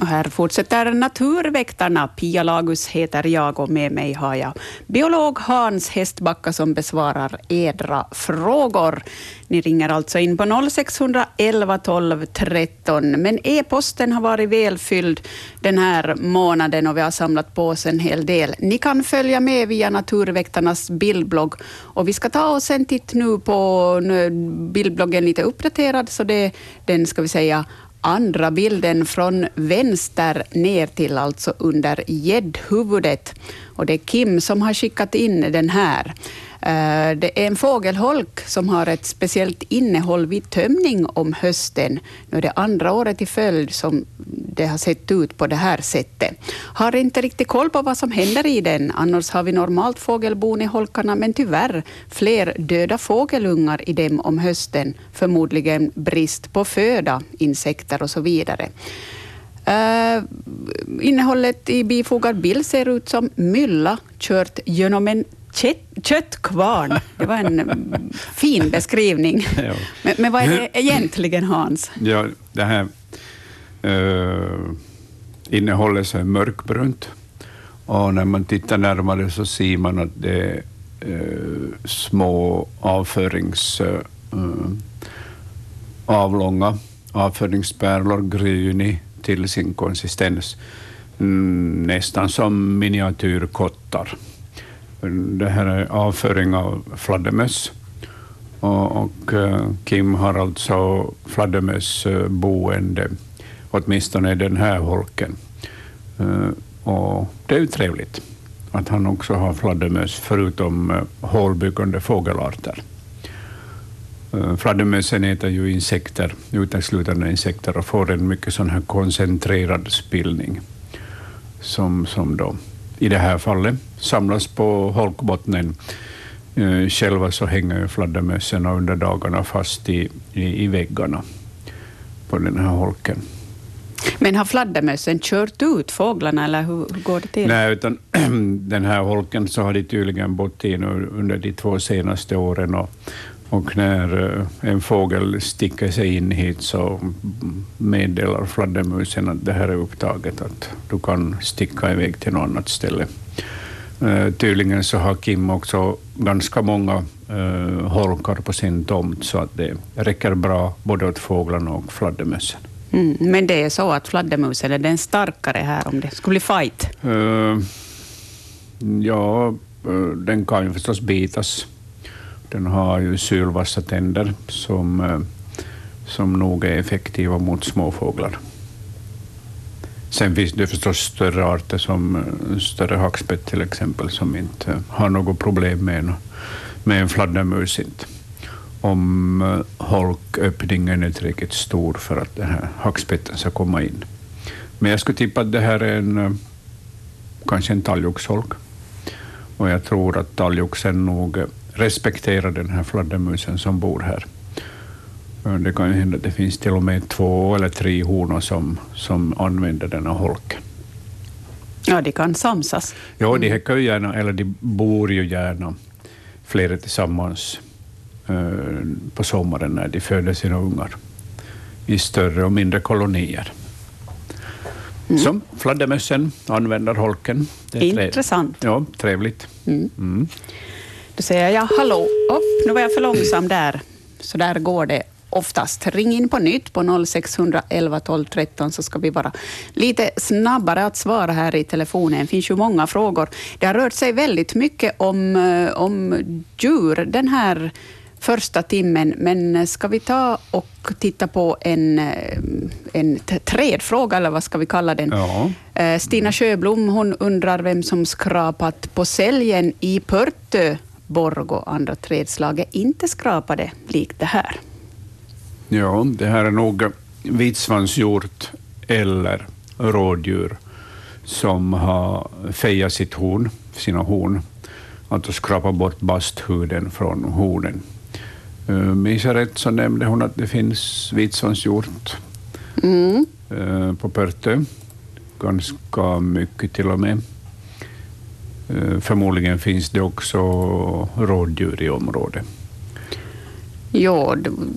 Och här fortsätter Naturväktarna. Pia Lagus heter jag och med mig har jag biolog Hans Hästbacka som besvarar edra frågor. Ni ringer alltså in på 0611 12 13, men e-posten har varit välfylld den här månaden och vi har samlat på oss en hel del. Ni kan följa med via Naturväktarnas bildblogg och vi ska ta oss en titt nu på bildbloggen lite uppdaterad, så det, den ska vi säga andra bilden från vänster ner till alltså under gäddhuvudet. Och det är Kim som har skickat in den här. Eh, det är en fågelholk som har ett speciellt innehåll vid tömning om hösten. Nu är det andra året i följd som det har sett ut på det här sättet. Har inte riktigt koll på vad som händer i den. Annars har vi normalt fågelbon i holkarna, men tyvärr fler döda fågelungar i dem om hösten. Förmodligen brist på föda, insekter och så vidare. Uh, innehållet i bifogad bild ser ut som mylla kört genom en köttkvarn. Det var en fin beskrivning. Ja. Men, men, vad är det egentligen, Hans? Ja, det här uh, innehållet är mörkbrunt och när man tittar närmare så ser man att det är uh, små avförings... Uh, avlånga avföringspärlor, grynig till sin konsistens, mm, nästan som miniatyrkottar. Det här är avföring av fladdermöss. Och, och eh, Kim har alltså fladdermössboende, eh, åtminstone i den här holken. Eh, och det är ju trevligt att han också har fladdermöss, förutom hålbyggande fågelarter. Fladdermössen äter ju insekter, uteslutande insekter, och får en mycket sån här koncentrerad spillning som, som då i det här fallet samlas på holkbottnen. Eh, själva så hänger fladdermössen under dagarna fast i, i, i väggarna på den här holken. Men har fladdermössen kört ut fåglarna, eller hur, hur går det till? Nej, utan den här holken så har de tydligen bott i nu under de två senaste åren och, och när eh, en fågel sticker sig in hit så meddelar fladdermusen att det här är upptaget, att du kan sticka iväg till något annat ställe. Uh, tydligen så har Kim också ganska många uh, holkar på sin tomt, så att det räcker bra både åt fåglarna och fladdermössen. Mm, men det är så att fladdermusen är den starkare här om det skulle bli fight? Uh, ja, den kan ju förstås bitas. Den har ju sylvassa tänder som, eh, som nog är effektiva mot småfåglar. Sen finns det förstås större arter, som eh, större hackspett till exempel, som inte har något problem med, en, med en fladdermus. Inte. Om eh, holköppningen är tillräckligt stor för att den här hackspetten ska komma in. Men jag skulle tippa att det här är en, kanske en talgoxholk. Och jag tror att talgoxen nog respektera den här fladdermusen som bor här. Det kan hända att det finns till och med två eller tre honor som, som använder den här holken. Ja, de kan samsas. Ja, de häckar ju gärna, eller de bor ju gärna flera tillsammans eh, på sommaren när de föder sina ungar i större och mindre kolonier. Mm. Som fladdermössen använder holken. Det är Intressant. Ja, trevligt. Mm. Mm. Då säger jag hallå, upp, nu var jag för långsam där. Så där går det oftast. Ring in på nytt på 0611 12 13 så ska vi vara lite snabbare att svara här i telefonen. Det finns ju många frågor. Det har rört sig väldigt mycket om, eh, om djur den här första timmen, men ska vi ta och titta på en, eh, en trädfråga, eller vad ska vi kalla den? Ja. Eh, Stina Sjöblom hon undrar vem som skrapat på säljen i Pörtö borg och andra trädslag är inte skrapade likt det här. Ja, det här är nog vitsvanshjort eller rådjur som har fejat sitt horn, sina horn, att skrapa bort basthuden från hornen. Eh, minns jag rätt så nämnde hon att det finns vitsvanshjort mm. Eh, på Pörtö, ganska mycket till och med. Eh, förmodligen finns det också rådjur i området. Ja,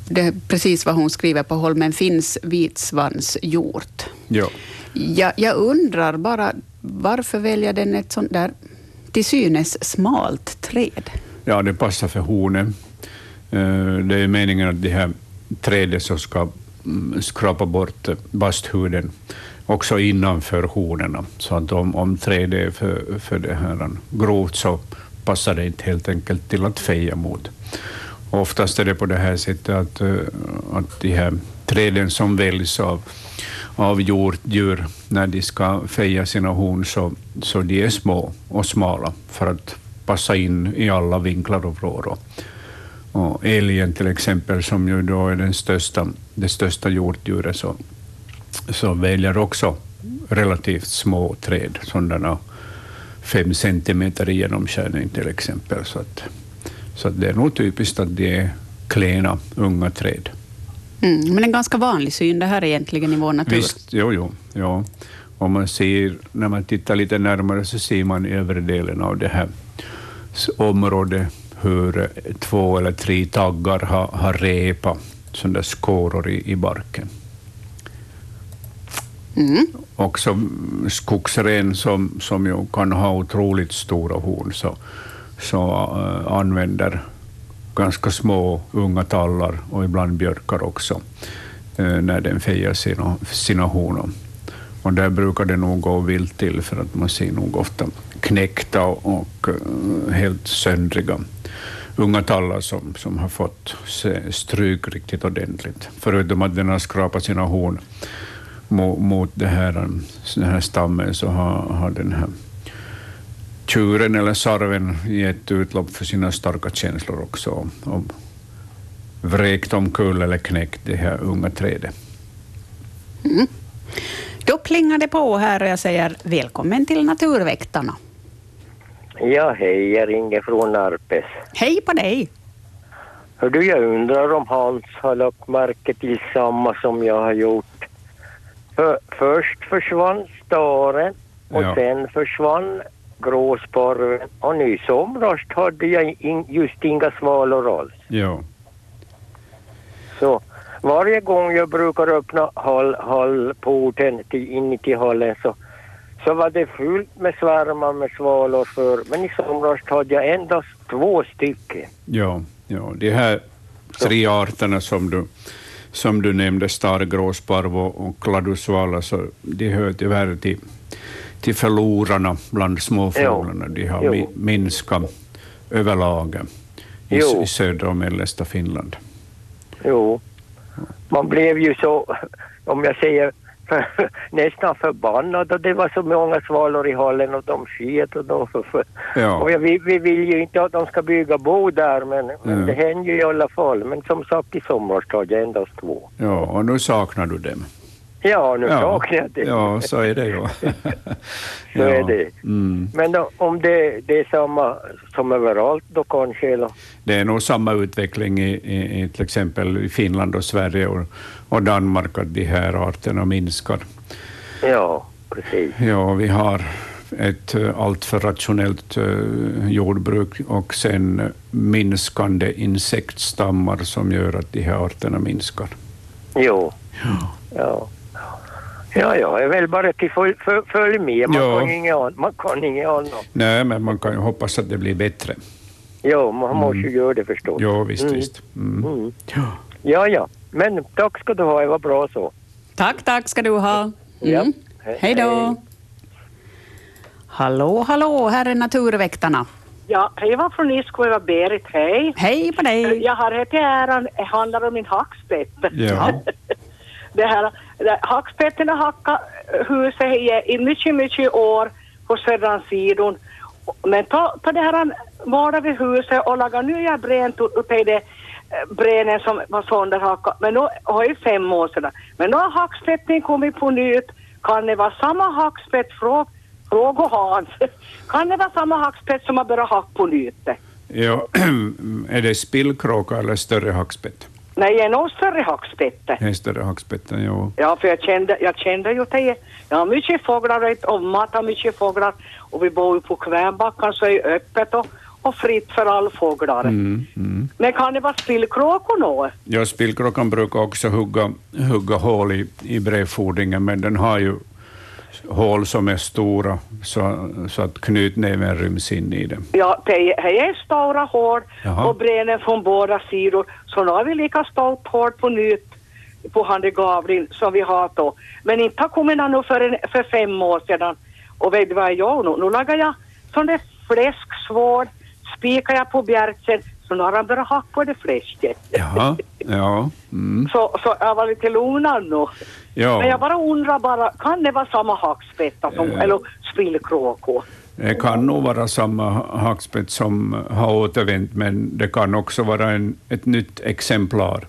det är precis vad hon skriver på Holmen finns vitsvanshjort. Ja. Ja, jag undrar bara, varför väljer den ett sånt där till synes smalt träd? Ja, det passar för hornen. Eh, det är meningen att det här trädet som ska mm, skrapa bort basthuden också innanför hornen. Så att om, om trädet är för, för det här grovt så passar det inte helt enkelt till att feja mot. oftast är det på det här sättet att, eh, att de här träden som väljs av, av jorddjur när de ska feja sina horn så, så de är små och smala för att passa in i alla vinklar och vrår. Och älgen till exempel, som ju då är den största, det största hjortdjuret, så, så väljer också relativt små träd, sådana fem centimeter i genomskärning till exempel. Så, att, så att det är nog typiskt att det är klena, unga träd. Mm, men en ganska vanlig syn det här egentligen i vår natur. Visst, jo, jo. Ja. Om man ser, när man tittar lite närmare så ser man i övre delen av det här området hur två eller tre taggar har, har repa, sådana skåror i, i barken. Mm. Också skogsren som, som ju kan ha otroligt stora horn, så, så äh, använder ganska små unga tallar och ibland björkar också äh, när den fejar sina, sina horn. Och där brukar det nog gå vilt till, för att man ser nog ofta knäckta och, och äh, helt söndriga unga tallar som, som har fått stryk riktigt ordentligt. Förutom att den har skrapat sina horn mot, mot det här, den här stammen så har, har den här tjuren eller sarven gett utlopp för sina starka känslor också och, och vräkt omkull eller knäckt det här unga trädet. Mm. Då plingar det på här och jag säger välkommen till Naturväktarna. Ja, hej, jag ringer från Narpes. Hej på dig! Hör du, jag undrar om Hans har lagt märke till samma som jag har gjort. För, först försvann staren och ja. sen försvann gråsparven och nu somras hade jag in, just inga svalor alls. Ja. Så varje gång jag brukar öppna hall, hallporten till, in till hallen så så var det fullt med svärmar med svalor för, men i somras hade jag endast två stycken. Ja, ja de här tre arterna som du, som du nämnde, stargråsparv och kladusvala, så de hör tyvärr till, till förlorarna bland småfåglarna. De har jo. minskat överlag i, i södra och mellersta Finland. Jo, man blev ju så, om jag säger nästan förbannad och det var så många svalor i hallen och de sket och de... Ja. Och vi, vi vill ju inte att de ska bygga bo där men, men det händer ju i alla fall. Men som sagt i somras tar jag endast två. Ja, och nu saknar du dem. Ja, nu ja. saknar jag dem. Ja, så är det ju. så ja. är det. Mm. Men då, om det, det är samma som överallt då kanske? Eller? Det är nog samma utveckling i, i, i till exempel i Finland och Sverige och, och Danmark, att de här arterna minskar. Ja, precis. Ja, vi har ett eh, alltför rationellt uh, jordbruk och sen minskande insektsstammar som gör att de här arterna minskar. Jo. Ja. ja. Ja, ja, jag vill bara till följ, följ med. Man, ja. kan inget annat. man kan inget annat. Nej, men man kan ju hoppas att det blir bättre. Ja, man mm. måste ju göra det förstås. Ja, visst, mm. visst. Mm. Mm. Ja. ja. Men tack ska du ha, det var bra så. Tack, tack ska du ha. Ja. Mm. Hej då. Hallå, hallå, här är Naturväktarna. Ja, jag var från Isko, jag var Berit, hej. Hej på dig. Jag har här till äran, det handlar om min hackspett. Ja. det här, hackspetten har hackat huset i, i mycket, mycket år på södra sidan. Men ta, ta det här målade vi huset och lagar nya bränt uppe i det eh, bränen som var sönderhackat. Men nu har ju fem år sedan. Men nu har hackspetten kommit på nytt. Kan det vara samma hackspett? Fråga fråga Hans. Kan det vara samma hackspett som har börjat hacka på nytt? Ja, är det spillkråka eller större hackspett? Nej, en nog större hackspett. En större hackspett, ja. Ja, för jag kände, jag kände ju det. Jag har mycket fåglar och Ommat har mycket fåglar och vi bor ju på Kvänbackan så är det öppet och, och fritt för alla fåglar. Mm, mm. Men kan det vara spillkråkor nå? Ja, spillkråkan brukar också hugga, hugga hål i, i brevfodringen, men den har ju hål som är stora så, så att knytnäven ryms in i dem? Ja, det är stora hål Jaha. och brenen från båda sidor. Så nu har vi lika stort hål på nytt på handegavlin som vi har då. Men inte har kommit nu för, för fem år sedan. Och vet du vad jag gör nu? Nu lagar jag sån där fläsksvård, spikar jag på bjärtsen så nu har han börjat hacka det fläsket. Jaha, ja. Mm. Så, så jag var lite lugnad nu. Ja. Men jag bara undrar bara, kan det vara samma hackspettar som, äh. eller spillkråkor? Det kan nog vara samma hackspett som har återvänt, men det kan också vara en, ett nytt exemplar.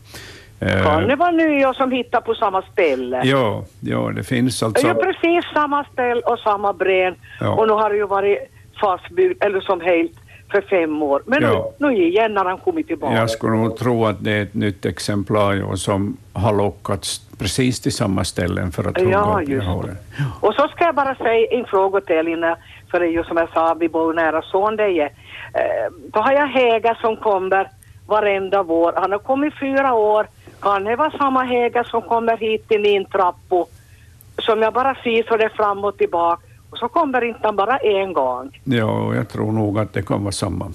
Eh, kan det vara nya som hittar på samma ställe? Ja, ja det finns alltså... Ju precis samma ställe och samma bren ja. och nu har det ju varit fastbyggd, eller som helt för fem år. Men ja. nu, nu igen har han kommit tillbaka. Jag skulle nog tro att det är ett nytt exemplar som har lockats precis till samma ställen för att hugga ja, upp just. Ja. Och så ska jag bara säga en fråga till Elina, för det är ju som jag sa, vi bor nära son det är. Eh, då har jag Häga som kommer varenda vår. Han har kommit fyra år. Kan det vara samma Häga som kommer hit till min trappa som jag bara ser så det fram och tillbaka och så kommer inte han bara en gång. Ja, jag tror nog att det kan vara samma.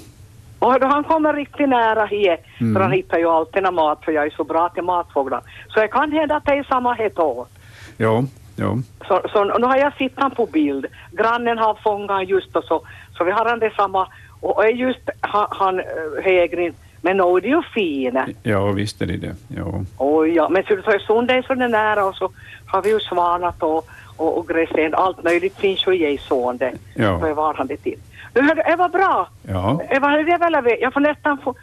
Och då han kommer riktigt nära hit, mm. för han hittar ju alltid mat, för jag är så bra till matfåglar. Så det kan hända att det är samma het åt. Ja, ja. Så, så nu har jag sett han på bild. Grannen har fångat just och så, så vi har han detsamma. Och, och just han, han Hägrin, men är det ju fina. Ja, visst är det det. Ja. Oh, ja. Men så, så sund är så nära och så har vi ju svanat och och, och gräsän, allt möjligt finns ju i sående. Ja. Han det till? Nu hörde, det var bra. Ja. Det var det väl, jag får nästan få,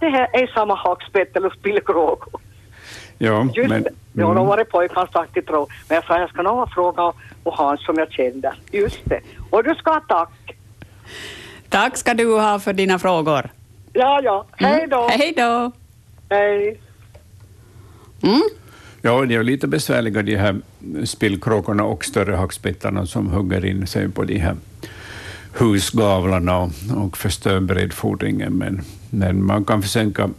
det här är samma hakspett eller spillkråkor. Ja, Just men... Det. Ja, då var det pojkar sagt i tro. Men jag sa jag ska nog fråga och Hans som jag kände. Just det. Och du ska ha tack. Tack ska du ha för dina frågor. Ja, ja. Hej då. Mm. Hej då. Hej. Mm. Ja, det är lite besvärliga de här spillkråkorna och större hackspettarna som hugger in sig på de här husgavlarna och, och förstör bredfodringen, men, men man kan försöka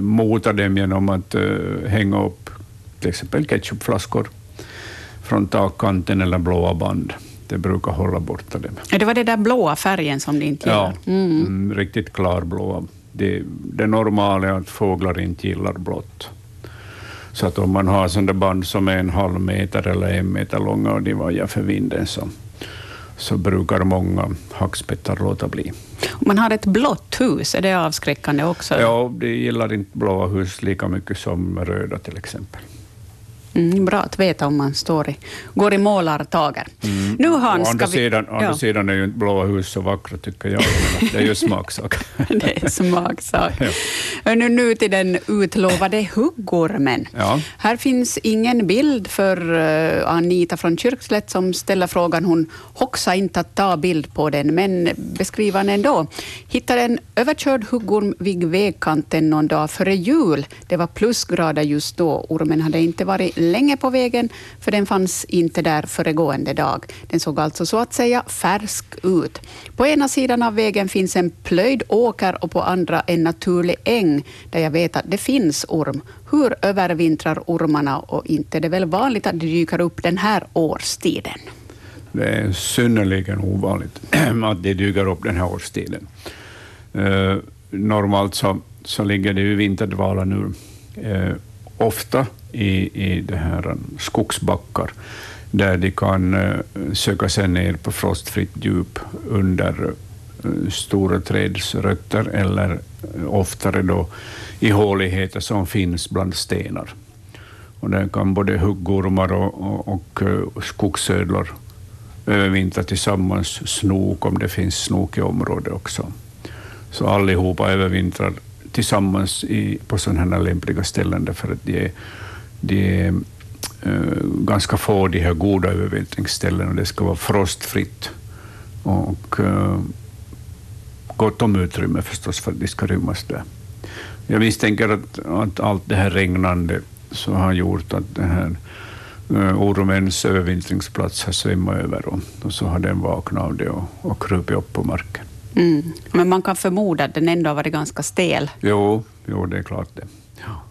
mota dem genom att uh, hänga upp till exempel ketchupflaskor från takkanten eller blåa band. Det brukar hålla borta dem. Det var den där blåa färgen som det inte gillar? Ja, mm. Mm, riktigt klarblåa. Det, det normala är att fåglar inte gillar blått. Så att om man har sådana band som är en halv meter eller en meter långa och de vajar för vinden så, så brukar många hackspettar låta bli. Om man har ett blått hus, är det avskräckande också? Ja, de gillar inte blåa hus lika mycket som röda till exempel. Mm, bra att veta om man står i, går i målartager. Mm. Nu Hans, å andra, vi, sidan, ja. andra sidan är ju inte blåa hus så vackra, tycker jag. Det är ju smaksak. det är smaksak. ja. nu, nu till den utlovade huggormen. Ja. Här finns ingen bild för uh, Anita från Kyrkslätt som ställer frågan. Hon hoxar inte att ta bild på den, men beskriver den ändå. Hittade en överkörd huggorm vid vägkanten någon dag före jul. Det var plusgrader just då. Ormen hade inte varit länge på vägen, för den fanns inte där föregående dag. Den såg alltså så att säga färsk ut. På ena sidan av vägen finns en plöjd åker och på andra en naturlig äng, där jag vet att det finns orm. Hur övervintrar ormarna och inte det är väl vanligt att de dyker upp den här årstiden? Det är synnerligen ovanligt att de dyker upp den här årstiden. Eh, normalt så, så ligger det i vinterdvala nu. Eh, Ofta i, i det här um, skogsbackar där de kan uh, söka sig ner på frostfritt djup under uh, stora trädsrötter eller uh, oftare då i håligheter som finns bland stenar. Och där kan både huggormar och, och, och skogsödlor övervintra tillsammans, snok om det finns snok i området också. Så allihopa övervintrar tillsammans i, på sådana här lämpliga ställen därför att de är det är uh, ganska få de här goda övervintringsställen och det ska vara frostfritt och uh, gott om utrymme förstås för att de ska rymmas där. Jag misstänker att, att allt det här regnande så har gjort att den här eh, uh, ormens övervintringsplats har svämmat över och, och, så har den vaknat av det och, och krupit upp på marken. Mm. Men man kan förmoda att den ändå har varit ganska stel. Jo, jo det är klart det. Ja.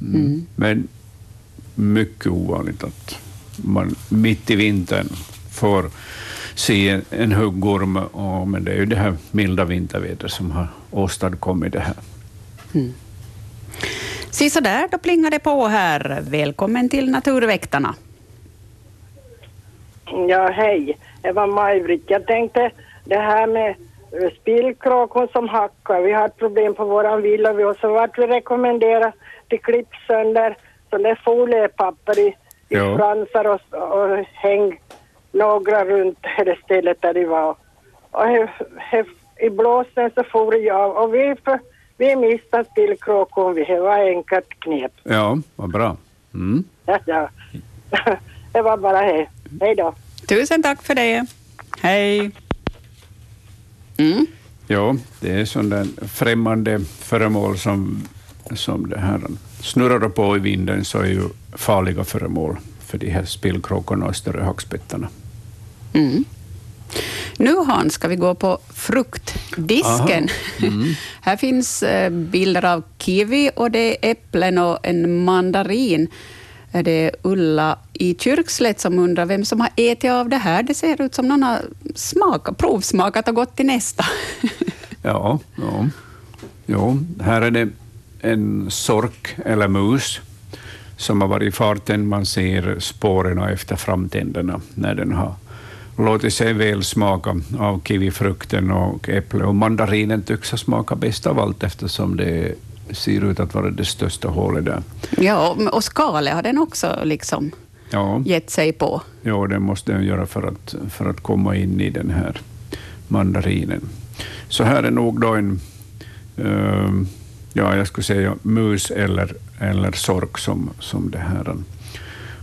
Mm. Mm. Men mycket ovanligt att, man mitt i vintern får se en huggorm, och, men det är ju det här milda vintervädret som har åstadkommit det här. Mm. Så där, då plingar det på här. Välkommen till Naturväktarna. Ja, hej. Det var Maj-Britt. Jag tänkte det här med spillkråkor som hackar. Vi har ett problem på våran villa. Vi har så vart vi rekommenderar till klipp sönder så det är foliepapper i, i fransar och, och häng några runt det stället där de var. Och he, he, i blåsten så for jag och vi, för, vi miste spillkråkor. Det var enkelt knep. Ja, vad bra. Mm. Ja, ja. det var bara det. Hej då. Tusen tack för det. Hej. Mm. Ja, det är sådana främmande föremål som, som det här snurrar på i vinden, så är ju farliga föremål för de här spillkråkorna och större hackspettarna. Mm. Nu Hans ska vi gå på fruktdisken. Mm. Här finns eh, bilder av kiwi och det är äpplen och en mandarin. Det är Ulla i Kyrkslätt som undrar vem som har ätit av det här. Det ser ut som någon har smakat, provsmakat och gått till nästa. ja, ja. Jo, här är det en sork eller mus som har varit i farten. Man ser spåren efter framtänderna när den har låtit sig väl smaka av kiwifrukten och äpple. Och mandarinen tycks ha smakat bäst av allt eftersom det ser ut att vara det största hålet där. Ja, och skalet har den också liksom ja. gett sig på. Ja, det måste den göra för att, för att komma in i den här mandarinen. Så här är nog då en, uh, ja, jag skulle säga mus eller, eller sork som, som det här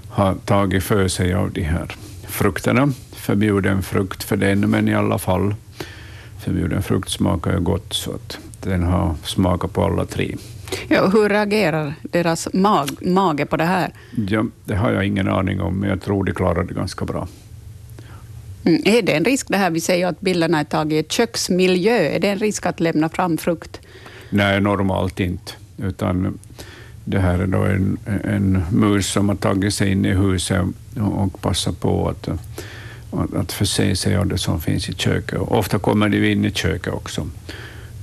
har tagit för sig av de här frukterna. Förbjuden frukt för den, men i alla fall. Förbjuden frukt smakar ju gott, så att den har smakat på alla tre. Ja, hur reagerar deras mag, mage på det här? Ja, det har jag ingen aning om, men jag tror de klarar det ganska bra. Mm. Är det en risk det här, vi säger att bilderna är tagna i köksmiljö, är det en risk att lämna fram frukt? Nej, normalt inte, utan det här är då en, en mus som har tagit sig in i huset och passar på att, att förse sig av det som finns i köket. Ofta kommer de in i köket också.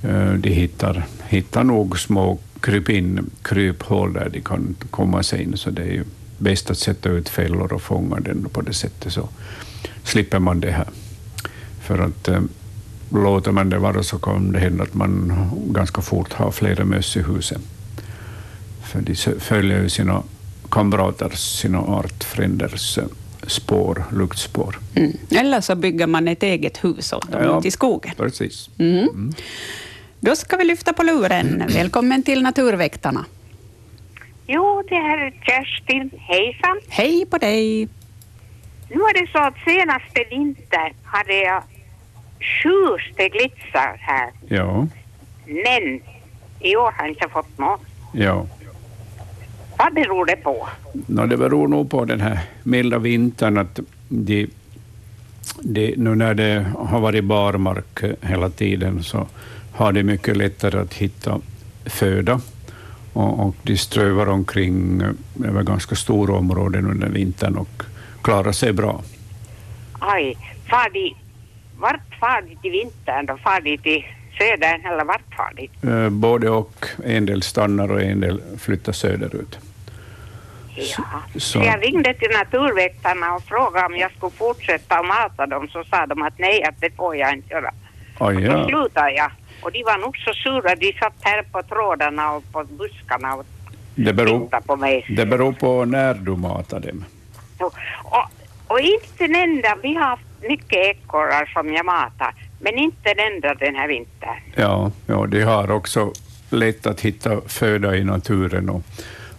Eh, de hittar, hittar nog små krypin, kryphål där de kan komma sig in, så det är ju bäst att sätta ut fällor och fånga den på det sättet, så slipper man det här. För att eh, låter man det vara så kan det hända att man ganska fort har flera möss i huset. För de följer ju sina kamraters, sina artfränders eh, spår, luktspår. Mm. Eller så bygger man ett eget hus åt dem ja, ute i skogen. Precis. Mm. Mm. Då ska vi lyfta på luren. Välkommen till Naturväktarna. Jo, det här är Kerstin. Hejsan. Hej på dig. Nu är det så att senaste vinter hade jag sju steglitsar här. Ja. Men i år har jag inte fått någon. Ja. Vad beror det på? No, det beror nog på den här milda vintern, att de, de, nu när det har varit barmark hela tiden så har de mycket lättare att hitta föda och, och de strövar omkring över ganska stora områden under vintern och klarar sig bra. Aj, far de, vart far de till vintern då? Far de till södern eller vart far de? Eh, både och. En del stannar och en del flyttar söderut. Ja. Så. Jag ringde till Naturväktarna och frågade om jag skulle fortsätta mata dem, så sa de att nej, att det får jag inte göra. Oh, ja. Så slutade jag. Och de var nog så sura, de satt här på trådarna och på buskarna och det beror, på mig. Det beror på när du matar dem. Och, och, och inte den enda, vi har haft mycket ekorrar som jag matar, men inte den enda den här vintern. Ja, ja, de har också lätt att hitta föda i naturen och,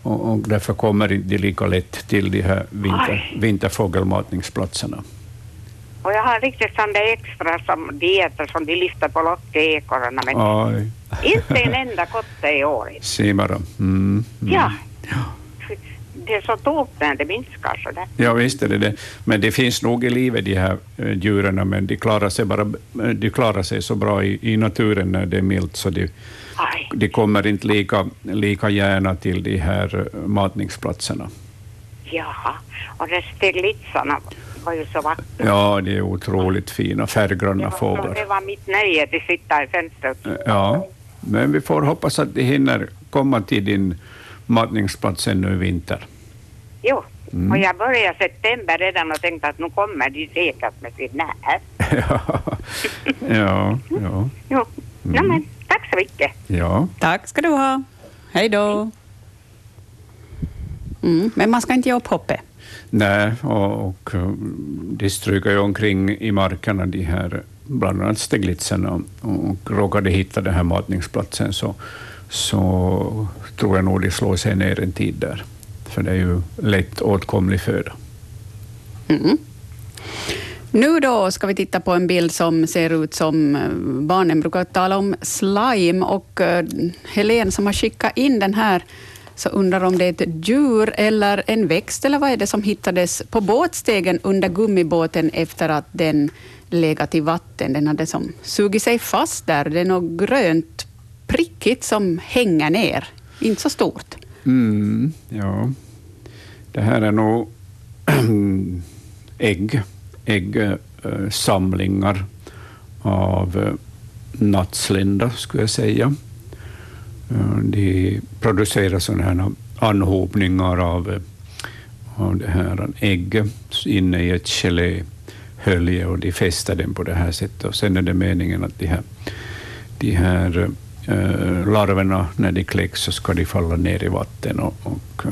och, och därför kommer de lika lätt till de här vinter, vinterfågelmatningsplatserna. Och jag har riktigt sådana extra som dieter som de lyfter på lotteekorrarna men Oj. inte en enda kotte i år. Se bara. Mm, mm. Ja. Det är så tomt när det minskar sådär. Ja visst är det det. Men det finns nog i livet de här äh, djuren, men de klarar sig, bara, de klarar sig så bra i, i naturen när det är milt, så de, de kommer inte lika, lika gärna till de här matningsplatserna. Jaha, och de steglitsarna var ju så vackra. Ja, de är otroligt fina, färggranna fåglar. Det var mitt nöje att sitta i fönstret. Ja, men vi får hoppas att de hinner komma till din matningsplats ännu i vinter. Jo, mm. och jag började september redan och tänkte att nu kommer de säkert med sin när. ja, ja. ja. Jo, mm. ja, men tack så mycket. Ja. Tack ska du ha. Hej då. Mm, men man ska inte ge upp hoppet. Nej, och, och eh, de stryker ju omkring i markerna, de här bland annat steglitserna, och, och råkar de hitta den här matningsplatsen så, så tror jag nog de slår sig ner en tid där, för det är ju lätt åtkomlig föda. Mm. Nu då ska vi titta på en bild som ser ut som eh, barnen brukar tala om slime och eh, Helen som har skickat in den här så undrar om det är ett djur eller en växt eller vad är det som hittades på båtstegen under gummibåten efter att den legat i vatten. Den hade som sugit sig fast där. Det är något grönt prickigt som hänger ner. Inte så stort. Mm, ja, det här är nog ägg, äggsamlingar av eh, nattslinda, skulle jag säga. De producerar sådana här anhopningar av, av det här ägg inne i ett geléhölje och de fäster den på det här sättet. Och sen är det meningen att de här, de här äh, larverna, när de kläcks, så ska de falla ner i vatten och, och äh,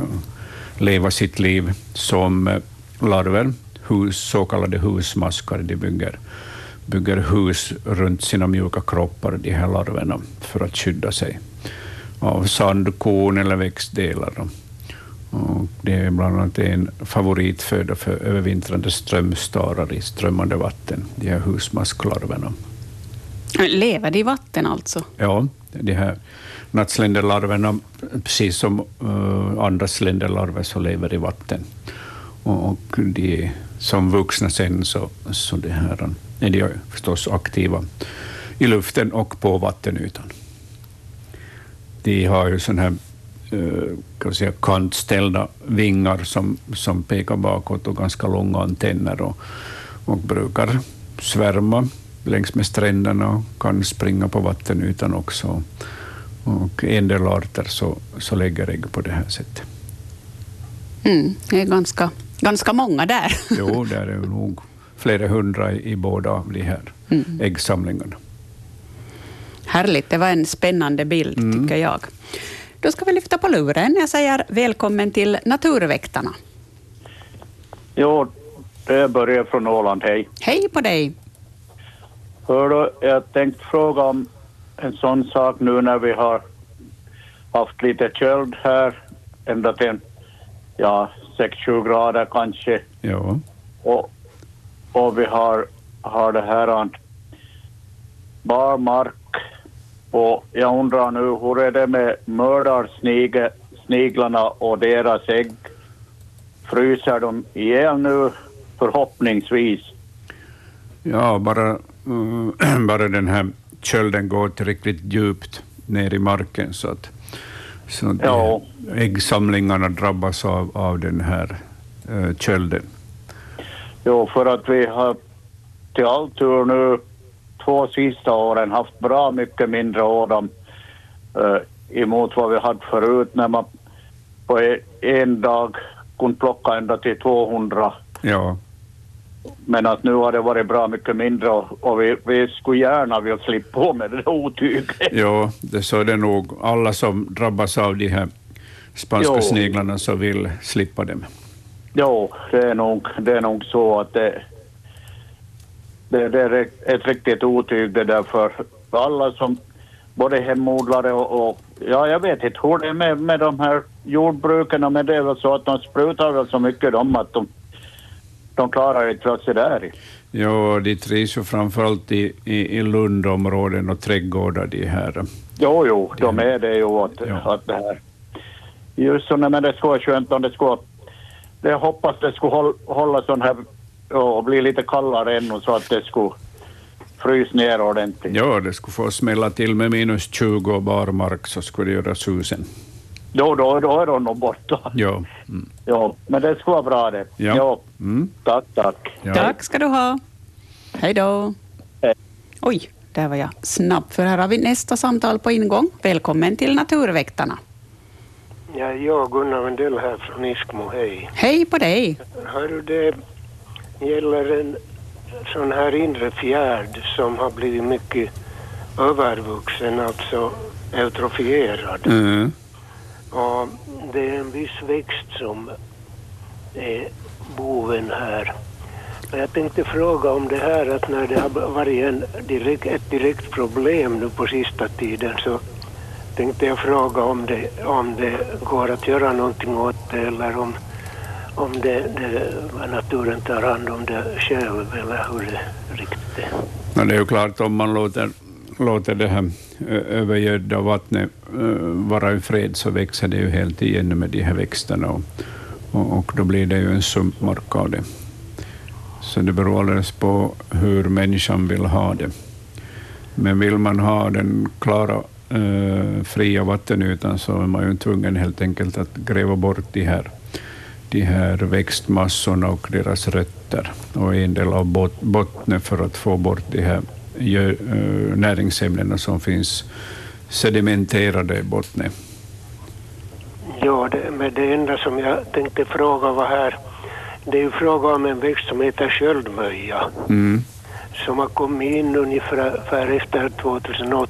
leva sitt liv som eh, larver, hus, så kallade husmaskar. De bygger, bygger hus runt sina mjuka kroppar, de här larverna, för att skydda sig av sandkorn eller växtdelar. Och det är bland annat en favoritföda för övervintrande strömstarar i strömmande vatten, de här husmasklarverna. Lever de i vatten alltså? Ja, de här nattsländerlarverna, precis som uh, andra sländerlarver, så lever i vatten. Och, och de som vuxna sen så, så det här, är de förstås aktiva i luften och på vattenytan de har ju sådana här eh, kan säga, kantställda vingar som, som pekar bakåt och ganska långa antenner och, och brukar svärma längs med stränderna och kan springa på vattenytan också. Och en del arter så, så lägger ägg på det här sättet. Mm, det är ganska, ganska många där. jo, där är nog flera hundra i, i båda de här mm. äggsamlingarna. Härligt, det var en spännande bild mm. tycker jag. Då ska vi lyfta på luren. Jag säger välkommen till Naturväktarna. Jo, det är Börje från Åland, hej. Hej på dig. Hör du, jag tänkte fråga om en sån sak nu när vi har haft lite köld här, ända till ja, 6-7 grader kanske. Ja. Och, och vi har, har det här barmark och jag undrar nu, hur är det med mördarsniglarna och deras ägg? Fryser de ihjäl nu, förhoppningsvis? Ja, bara, uh, bara den här kölden går tillräckligt djupt ner i marken så att, så ja. äggsamlingarna drabbas av, av den här uh, kölden. Jo, för att vi har till all tur nu två sista åren haft bra mycket mindre årdom uh, emot vad vi hade förut när man på e-, en dag kunde plocka ända till 200. Ja. Men att nu har det varit bra mycket mindre och, och vi, vi skulle gärna vilja slippa på med det otyget. Ja, det så är det nog. Alla som drabbas av de här spanska jo. sniglarna så vill slippa dem. Jo, det är nog, det är nog så att det, det, det, är ett riktigt otyg det där för alla som både hemodlare och, och, ja, jag vet inte hur det är med, med de här jordbruken men det är väl så att de sprutar väl så mycket de att de, de klarar inte vad det är. Ja, de trivs ju framförallt i, i, i Lundområden och trädgårdar de här. Jo, jo, de är det ju att, ja. att det här. Just så, men det skulle vara skönt om det skulle, det hoppas det skulle hålla, hålla sån här och bli lite kallare ännu så att det skulle frysa ner ordentligt. Ja, det skulle få smälla till med minus 20 och barmark så skulle det göra susen. Då, då, då är de nog borta. Ja. Mm. ja. Men det skulle vara bra det. Ja. ja. Mm. Tack, tack. Ja. Tack ska du ha. Hej då. Hej. Oj, där var jag snabb, för här har vi nästa samtal på ingång. Välkommen till Naturväktarna. Ja, jag Gunnar Wendell här från Iskmo, hej. Hej på dig. Hör det gäller en sån här inre fjärd som har blivit mycket övervuxen, alltså eutrofierad. Mm. Och det är en viss växt som är boven här. Jag tänkte fråga om det här att när det har varit en direkt, ett direkt problem nu på sista tiden så tänkte jag fråga om det, om det går att göra någonting åt det eller om, om det, det, naturen tar hand om det själv eller hur det riktigt är. Ja, det är ju klart, om man låter, låter det här övergödda vattnet vara i fred så växer det ju helt igen med de här växterna och, och, och då blir det ju en sumpmark av det. Så det beror alldeles på hur människan vill ha det. Men vill man ha den klara eh, fria vattenytan så är man ju tvungen helt enkelt att gräva bort de här, de här växtmassorna och deras rötter och en del av bot, bottnen för att få bort de här uh, näringsämnena som finns sedimenterade i bottnen. Ja, det, men det enda som jag tänkte fråga var här, det är ju fråga om en växt som heter sköldmöja. Mm. Som har kommit in ungefär efter 2008.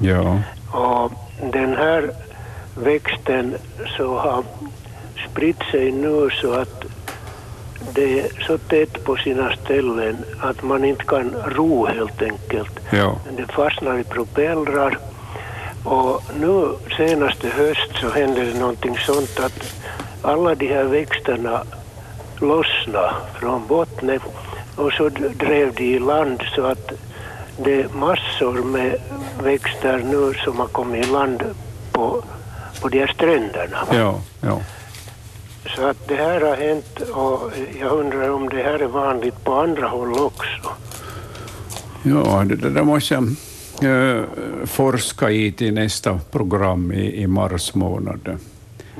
Ja. Och den här växten så har spritt sig nu så att det är så tätt på sina ställen att man inte kan ro helt enkelt. Ja. Det fastnar i propellrar och nu senaste höst så hände det någonting sånt att alla de här växterna lossna från bottnen och så drev de i land så att det är massor med växter nu som har kommit i land på, på de här stränderna. Ja, ja. Så att det här har hänt och jag undrar om det här är vanligt på andra håll också. Ja, det, där måste jag äh, forska i till nästa program i, i mars månad.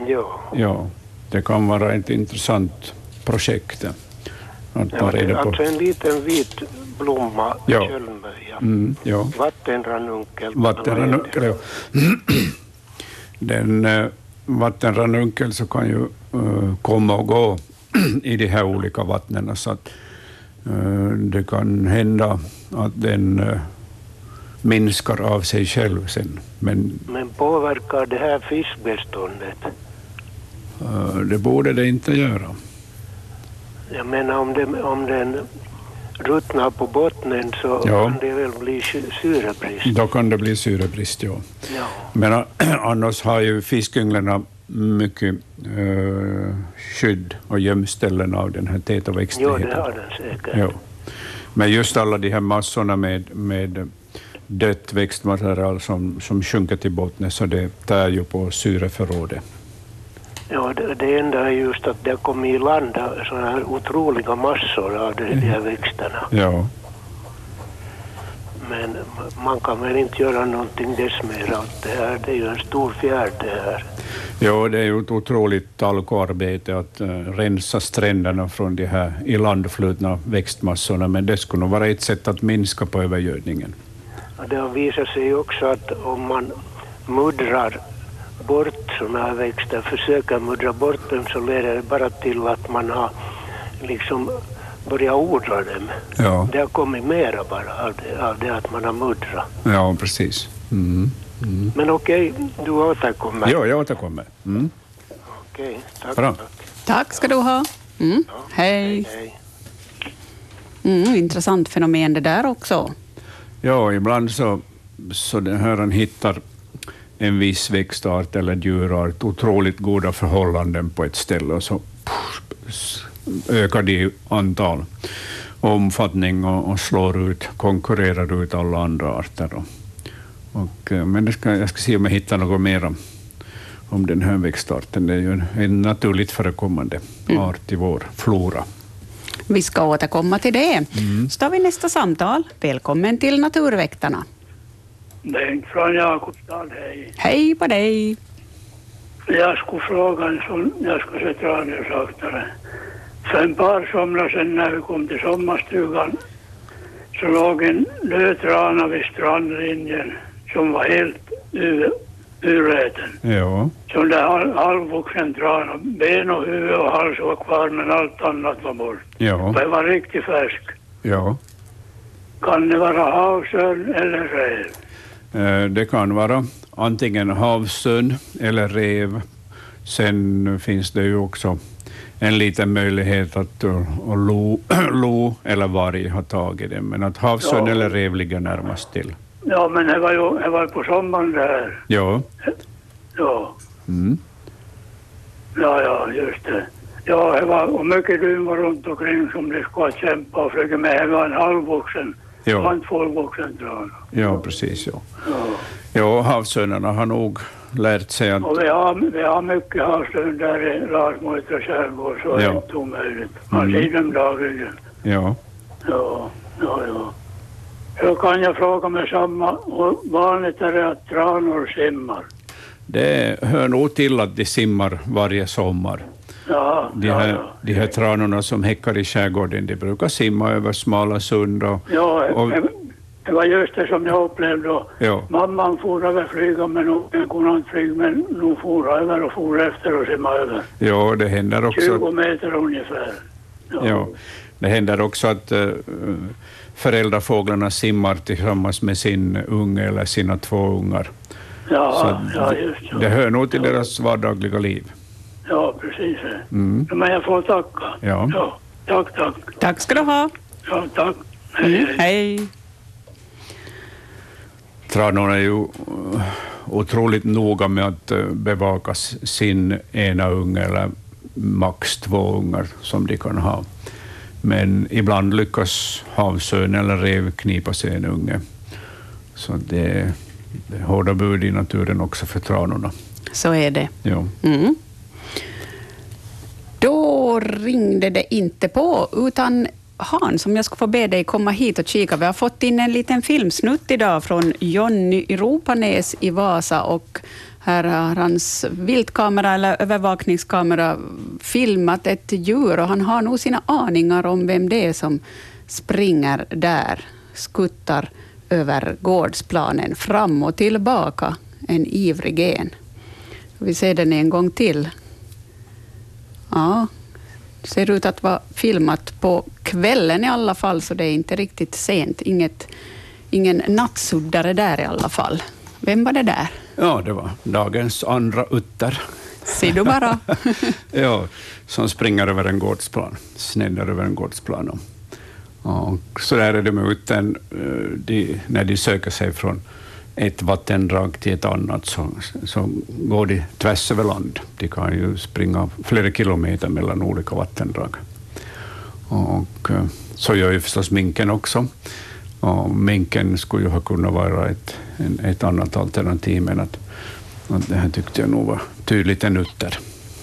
Ja. Ja, det kan vara ett intressant projekt. Att ja det är alltså en liten vit blomma, ja. köldmöja. Mm, ja. Vattenranunkel. Vattenranunkel, ja. Den äh, vattenranunkel så kan ju komma och gå i de här olika vattnen så att det kan hända att den minskar av sig själv sen. Men, Men påverkar det här fiskbeståndet? det borde det inte göra. Jag menar om, det, om den ruttnar på bottnen så Ja. kan det väl bli sy- syrebrist? Då kan det bli syrebrist, ja. Ja. Men annars har ju fiskynglarna mycket äh, skydd och gömställen av den här täta Jo, växtligheten. det har den säkert. Ja. Men just alla de här massorna med, med dött växtmaterial som, som sjunker till botten, så det tär ju på syreförrådet. Ja, det, det enda är just att det har kommit i land sådana här otroliga massor av de, de här växterna. Ja. Men man kan väl inte göra någonting dess mer åt det här. Det är ju en stor fjärd det här. ja, det är ju ett otroligt talkoarbete att uh, rensa stränderna från de här ilandflutna växtmassorna, men det skulle nog vara ett sätt att minska på övergödningen. Och det har visat sig också att om man muddrar bort sådana här växter, försöker muddra bort dem så leder det bara till att man har liksom börjat odla dem. Ja, Det har kommit mera bara av det, av det att man har muddrat. ja precis. Mm. Men okej, du återkommer. Ja, jag återkommer. Mm. Okej, tack. Bra. tack. Tack ska du ha. Mm. Hej. Hej. Mm, intressant fenomen det där också. Ja, ibland så, så den här han hittar en viss växtart eller djurart, otroligt goda förhållanden på ett ställe och så ökar de i antal och omfattning och, och slår ut, konkurrerar ut alla andra arter. Och, och, eh, men det ska, jag ska se om jag hittar något mer om, om den här växtarten. Det är ju en, en naturligt förekommande art i vår flora. Vi ska återkomma till det. Så tar vi nästa samtal. Välkommen till Naturväktarna. Bengt från Jakobstad, hej. Hej på dig. Jag skulle fråga en sån, jag ska sätta radiosaktare. För en par somrar sedan när vi kom till sommarstugan så låg en död trana vid strandlinjen som var helt uräten. Ja. Som där halvvuxen trana. Ben och huvud och hals var kvar men allt annat var bort. Ja. Det var riktigt färsk. Ja. Kan det vara havsörn eller räv? Eh, det kan vara antingen havsörn eller rev. Sen finns det ju också en liten möjlighet att och lo, lo eller varg har tagit det, men att havsörn ja. eller rev ligger närmast till. Ja, men det var ju det var på sommaren det här. Ja. Ja. Mm. Ja, ja, just det. Ja, det var och mycket duvor runt omkring som de skulle kämpa och flyga med. Det var en halvvuxen, ja. en fullvuxen trana. Ja, precis. Ja. Ja. ja, havsörnarna har nog lärt sig att... Och vi har, vi har mycket havsörn där i Larsmojtra skärgård, så ja. det är inte omöjligt. Man mm. ser dem dagligen. Ja. Ja, ja, ja. Hur kan jag fråga med samma, hur vanligt är det att tranor simmar? Det hör nog till att de simmar varje sommar. Ja, de, här, ja, de här tranorna som häckar i skärgården, de brukar simma över smala sund. Och, ja, och, det var just det som jag upplevde då. Ja. Mamman for över flyga men hon kunde inte flyga men hon for över och for efter och simmade över. Ja, det händer också. 20 meter ungefär. Ja, ja det händer också att uh, föräldrafåglarna simmar tillsammans med sin unge eller sina två ungar. Ja, så ja just så. Det hör nog till ja. deras vardagliga liv. Ja, precis. Mm. Men jag får tacka. Ja. ja. Tack, tack. Tack ska du ha. Ja, tack. Hej, mm. hej. Tranorna är ju otroligt noga med att bevaka sin ena unge eller max två ungar som de kan ha. Men ibland lyckas havsörn eller rev knipa sig en unge. Så det är, det är hårda bud i naturen också för tranorna. Så är det. Ja. Mm. Då ringde det inte på, utan Hans, om jag skulle få be dig komma hit och kika. Vi har fått in en liten filmsnutt idag från Jonny Ropanäs i Vasa och här har hans viltkamera eller övervakningskamera filmat ett djur och han har nog sina aningar om vem det är som springer där, skuttar över gårdsplanen fram och tillbaka, en ivrig en. Vi ser den en gång till. Ja, ser ut att vara filmat på kvällen i alla fall, så det är inte riktigt sent. Inget, ingen nattsuddare där i alla fall. Vem var det där? Ja, det var dagens andra utter. Ser du bara. ja, som springer över en gårdsplan, sneddar över en gårdsplan. Och så där är det med uttern, eh, när de söker sig från ett vattendrag till ett annat så, så går de tvärs över land. De kan ju springa flera kilometer mellan olika vattendrag. Och eh, så gör ju förstås minken också. Och minken skulle ju ha kunnat vara ett, ett annat alternativ, men att, att det här tyckte jag nog var tydligt en utter.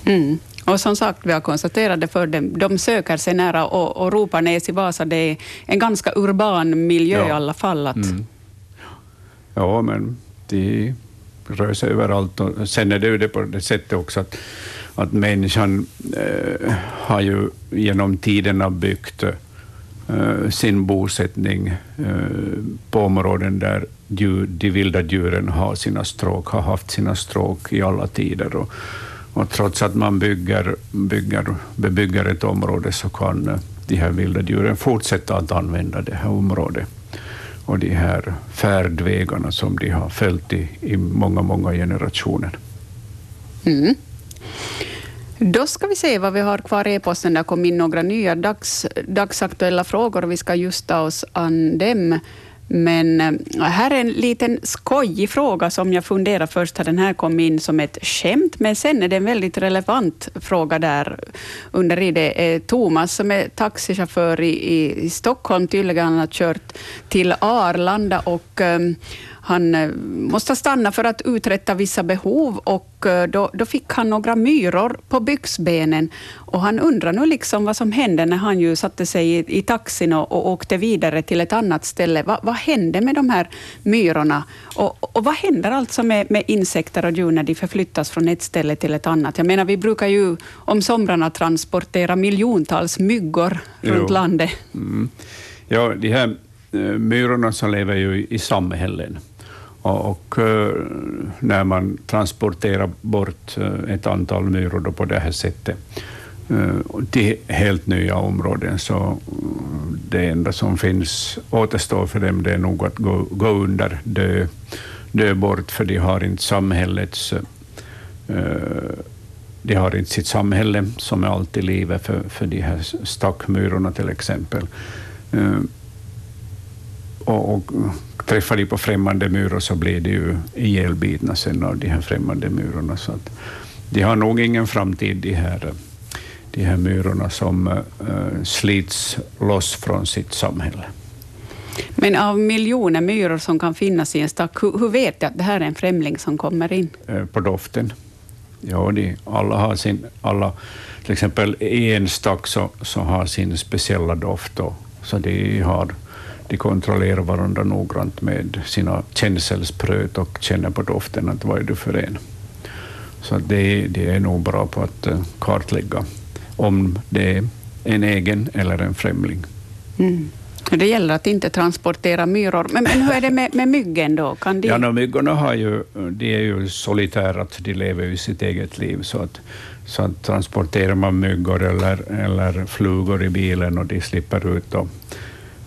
Mm. Och som sagt, vi har konstaterat det för dem, de söker sig nära och, och Roparnäs i Vasa, det är en ganska urban miljö ja. i alla fall. Att, mm. Ja, men de rör sig överallt. Och sen är det ju det på det sättet också att, att människan eh, har ju genom tiderna byggt eh, sin bosättning eh, på områden där djur, de vilda djuren har sina stråk, har haft sina stråk i alla tider. Och, och trots att man bygger, bygger, bebygger ett område så kan eh, de här vilda djuren fortsätta att använda det här området och de här färdvägarna som de har följt i, i många, många generationer. Mm. Då ska vi se vad vi har kvar i e-posten. Det kom in några nya dags, dagsaktuella frågor och vi ska just ta oss an dem. Men eh, här är en liten skojig fråga som jag funderar först, har den här kommit in som ett skämt, men sen är det en väldigt relevant fråga där under i det. Är Thomas som är taxichaufför i, i, Stockholm, tydligen han har kört till Arlanda och um, han eh, måste stanna för att uträtta vissa behov och eh, då, då fick han några myror på byxbenen. Och han undrar nu liksom vad som hände när han ju satte sig i, i taxin och, och åkte vidare till ett annat ställe. Va, vad hände med de här myrorna? Och, och vad händer alltså med, med insekter och djur när de förflyttas från ett ställe till ett annat? Jag menar, vi brukar ju om somrarna transportera miljontals myggor jo. runt landet. Mm. Ja, de här eh, myrorna så lever ju i samhällen. Och eh, när man transporterar bort eh, ett antal myror på det här sättet eh, till helt nya områden, så det enda som finns återstår för dem det är nog att gå, gå under, dö, dö bort, för de har inte samhällets de har inte sitt samhälle som är allt i livet för, för de här stackmyrorna till exempel. Och, och träffar de på främmande myror så blir de ju ihjälbitna sen av de här främmande myrorna. Så att de har nog ingen framtid, de här, de här myrorna som uh, slits loss från sitt samhälle. Men av miljoner myror som kan finnas i en stack, hur, hur vet jag att det här är en främling som kommer in? Uh, på doften. Ja, de, alla har sin... Alla, till exempel en stack så, så har sin speciella doft, och, så de, har, de kontrollerar varandra noggrant med sina känselspröt och känner på doften att vad är du för en. Så det, det är nog bra på att eh, kartlägga om det är en egen eller en främling. Mm. Det gäller att inte transportera myror. Men, men hur är det med, med myggen då? Kan de... Ja, no, myggorna har ju, de är ju solitära, de lever ju sitt eget liv. Så att, så att transporterar man myggor eller, eller flugor i bilen och de slipper ut och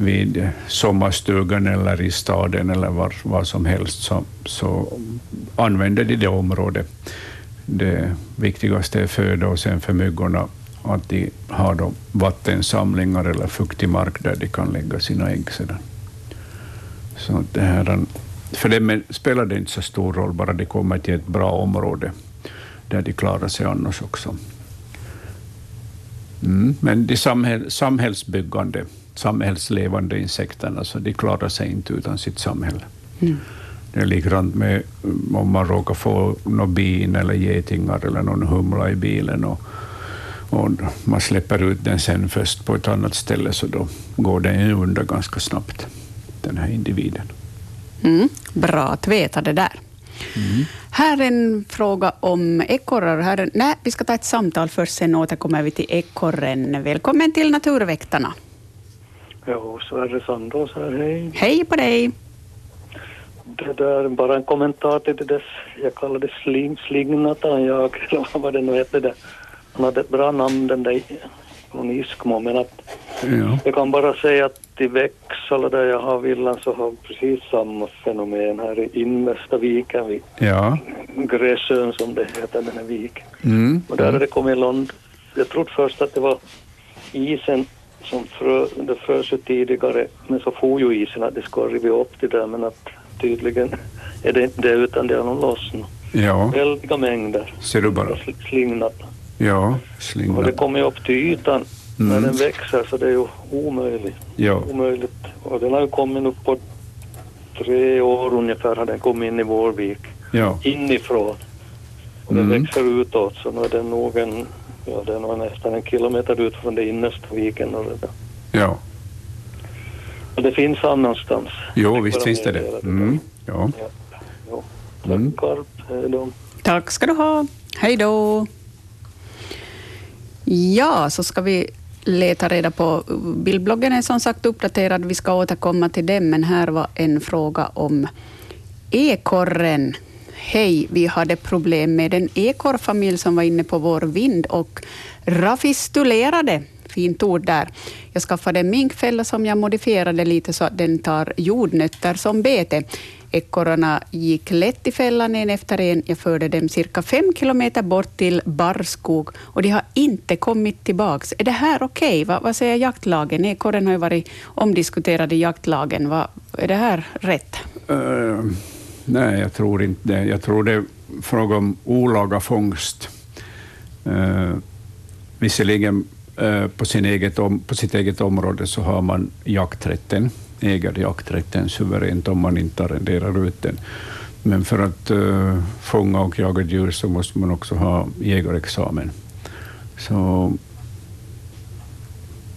vid sommarstugan eller i staden eller var, var som helst, så, så använder de det området. Det viktigaste är föda och sen för myggorna att de har då vattensamlingar eller fuktig mark där de kan lägga sina ägg sedan. Så det här, för dem spelar det inte så stor roll, bara de kommer till ett bra område där de klarar sig annars också. Mm, men de samhäll, samhällsbyggande, samhällslevande insekterna, så de klarar sig inte utan sitt samhälle. Mm. Det är likadant med om man råkar få någon bin eller getingar eller någon humla i bilen och och man släpper ut den sen först på ett annat ställe, så då går den under ganska snabbt, den här individen. Mm, bra att veta det där. Mm. Här är en fråga om ekorrar. Här, nej, vi ska ta ett samtal först, sen återkommer vi till ekorren. Välkommen till Naturväktarna. Ja, Sverre Sandås här, hej. Hej på dig. Det där, bara en kommentar till det där, jag kallar det sling, slingnatan jag, eller vad det nu heter. Det. Han hade ett bra namn den där från Iskmo men att ja. jag kan bara säga att i Växala där jag har villan så har precis samma fenomen här i innersta viken vid ja. Gräsön som det heter den här viken. Mm. Och där har det kommit land. Jag trodde först att det var isen som frö, det frös ju tidigare men så får ju isen att det ska riva upp det där men att tydligen är det inte det utan det har nog lossnat. Ja. Väldiga mängder. Ser du bara. Slingnat. Ja, slingan. Och det kommer upp till ytan mm. när den växer så det är ju omöjligt. Ja. omöjligt. Och den har ju kommit upp på tre år ungefär har den kommit in i Vårvik. Ja. Inifrån. Och den mm. växer utåt så nu är den nog en, ja den var nästan en kilometer ut från det innersta viken. Och det Ja. Och det finns annanstans. Jo, visst finns det det. Mm. Ja. ja. ja. Tackar. Mm. Tack ska du ha. Hej då. Ja, så ska vi leta reda på... Bildbloggen är som sagt uppdaterad, vi ska återkomma till den, men här var en fråga om ekorren. Hej, vi hade problem med en ekorrfamilj som var inne på vår vind och rafistulerade fint ord där. Jag skaffade en minkfälla som jag modifierade lite så att den tar jordnötter som bete. Ekorrarna gick lätt i fällan en efter en. Jag förde dem cirka fem kilometer bort till barrskog och de har inte kommit tillbaka. Är det här okej? Okay? Va, vad säger jaktlagen? Ekorren har ju varit omdiskuterad i jaktlagen. Va, är det här rätt? Uh, nej, jag tror inte det. Jag tror det är fråga om olaga fångst. Eh, visserligen eh, på, sin eget om, på sitt eget område så har man jakträtten äger jakträtten suveränt om man inte arrenderar ut den. Men för att eh, fånga och jaga djur så måste man också ha jägarexamen. Så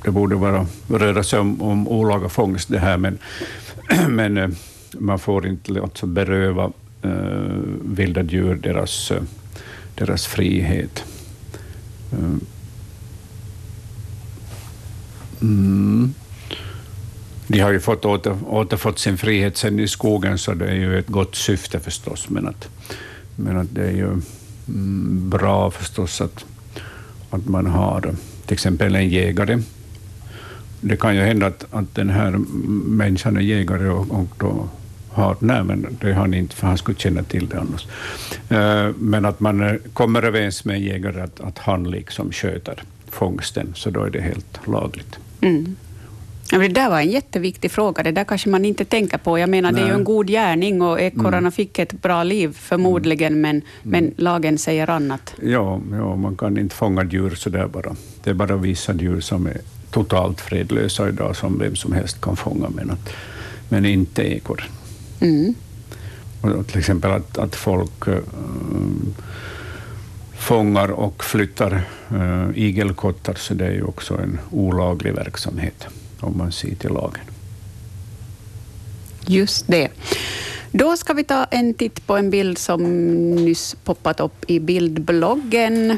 det borde vara, röra sig om, om olaga fångst det här, men, men eh, man får inte alltså beröva uh, vilda djur deras, uh, deras frihet. Eh, mm. De har ju fått åter, återfått sin frihet sen i skogen, så det är ju ett gott syfte förstås. Men att, men att det är ju mm, bra förstås att, att man har till exempel en jägare. Det kan ju hända att, att den här människan är jägare och, och då har, nej men det har han inte, för han skulle känna till det annars. Uh, men att man kommer överens med en jägare att, att han liksom sköter fångsten, så då är det helt lagligt. Mm. Det där var en jätteviktig fråga. Det där kanske man inte tänker på. Jag menar, Nej. det är ju en god gärning och ekorrarna mm. fick ett bra liv förmodligen, men, mm. men lagen säger annat. Ja, ja, man kan inte fånga djur så där bara. Det är bara vissa djur som är totalt fredlösa idag, som vem som helst kan fånga, men, men inte ekorren. Mm. Och till exempel att, att folk äh, fångar och flyttar äh, igelkottar, så det är ju också en olaglig verksamhet om man ser till lagen. Just det. Då ska vi ta en titt på en bild som nyss poppat upp i bildbloggen.